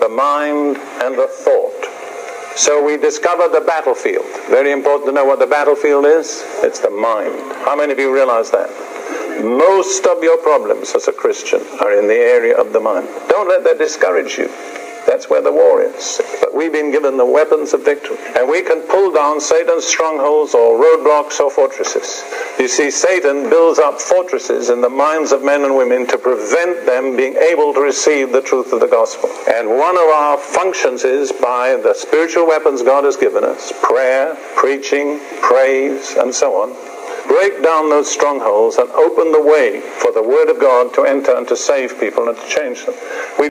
the mind and the thought. So we discover the battlefield. Very important to know what the battlefield is. It's the mind. How many of you realize that? Most of your problems as a Christian are in the area of the mind. Don't let that discourage you. That's where the war is. We've been given the weapons of victory. And we can pull down Satan's strongholds or roadblocks or fortresses. You see, Satan builds up fortresses in the minds of men and women to prevent them being able to receive the truth of the gospel. And one of our functions is by the spiritual weapons God has given us prayer, preaching, praise, and so on break down those strongholds and open the way for the Word of God to enter and to save people and to change them. We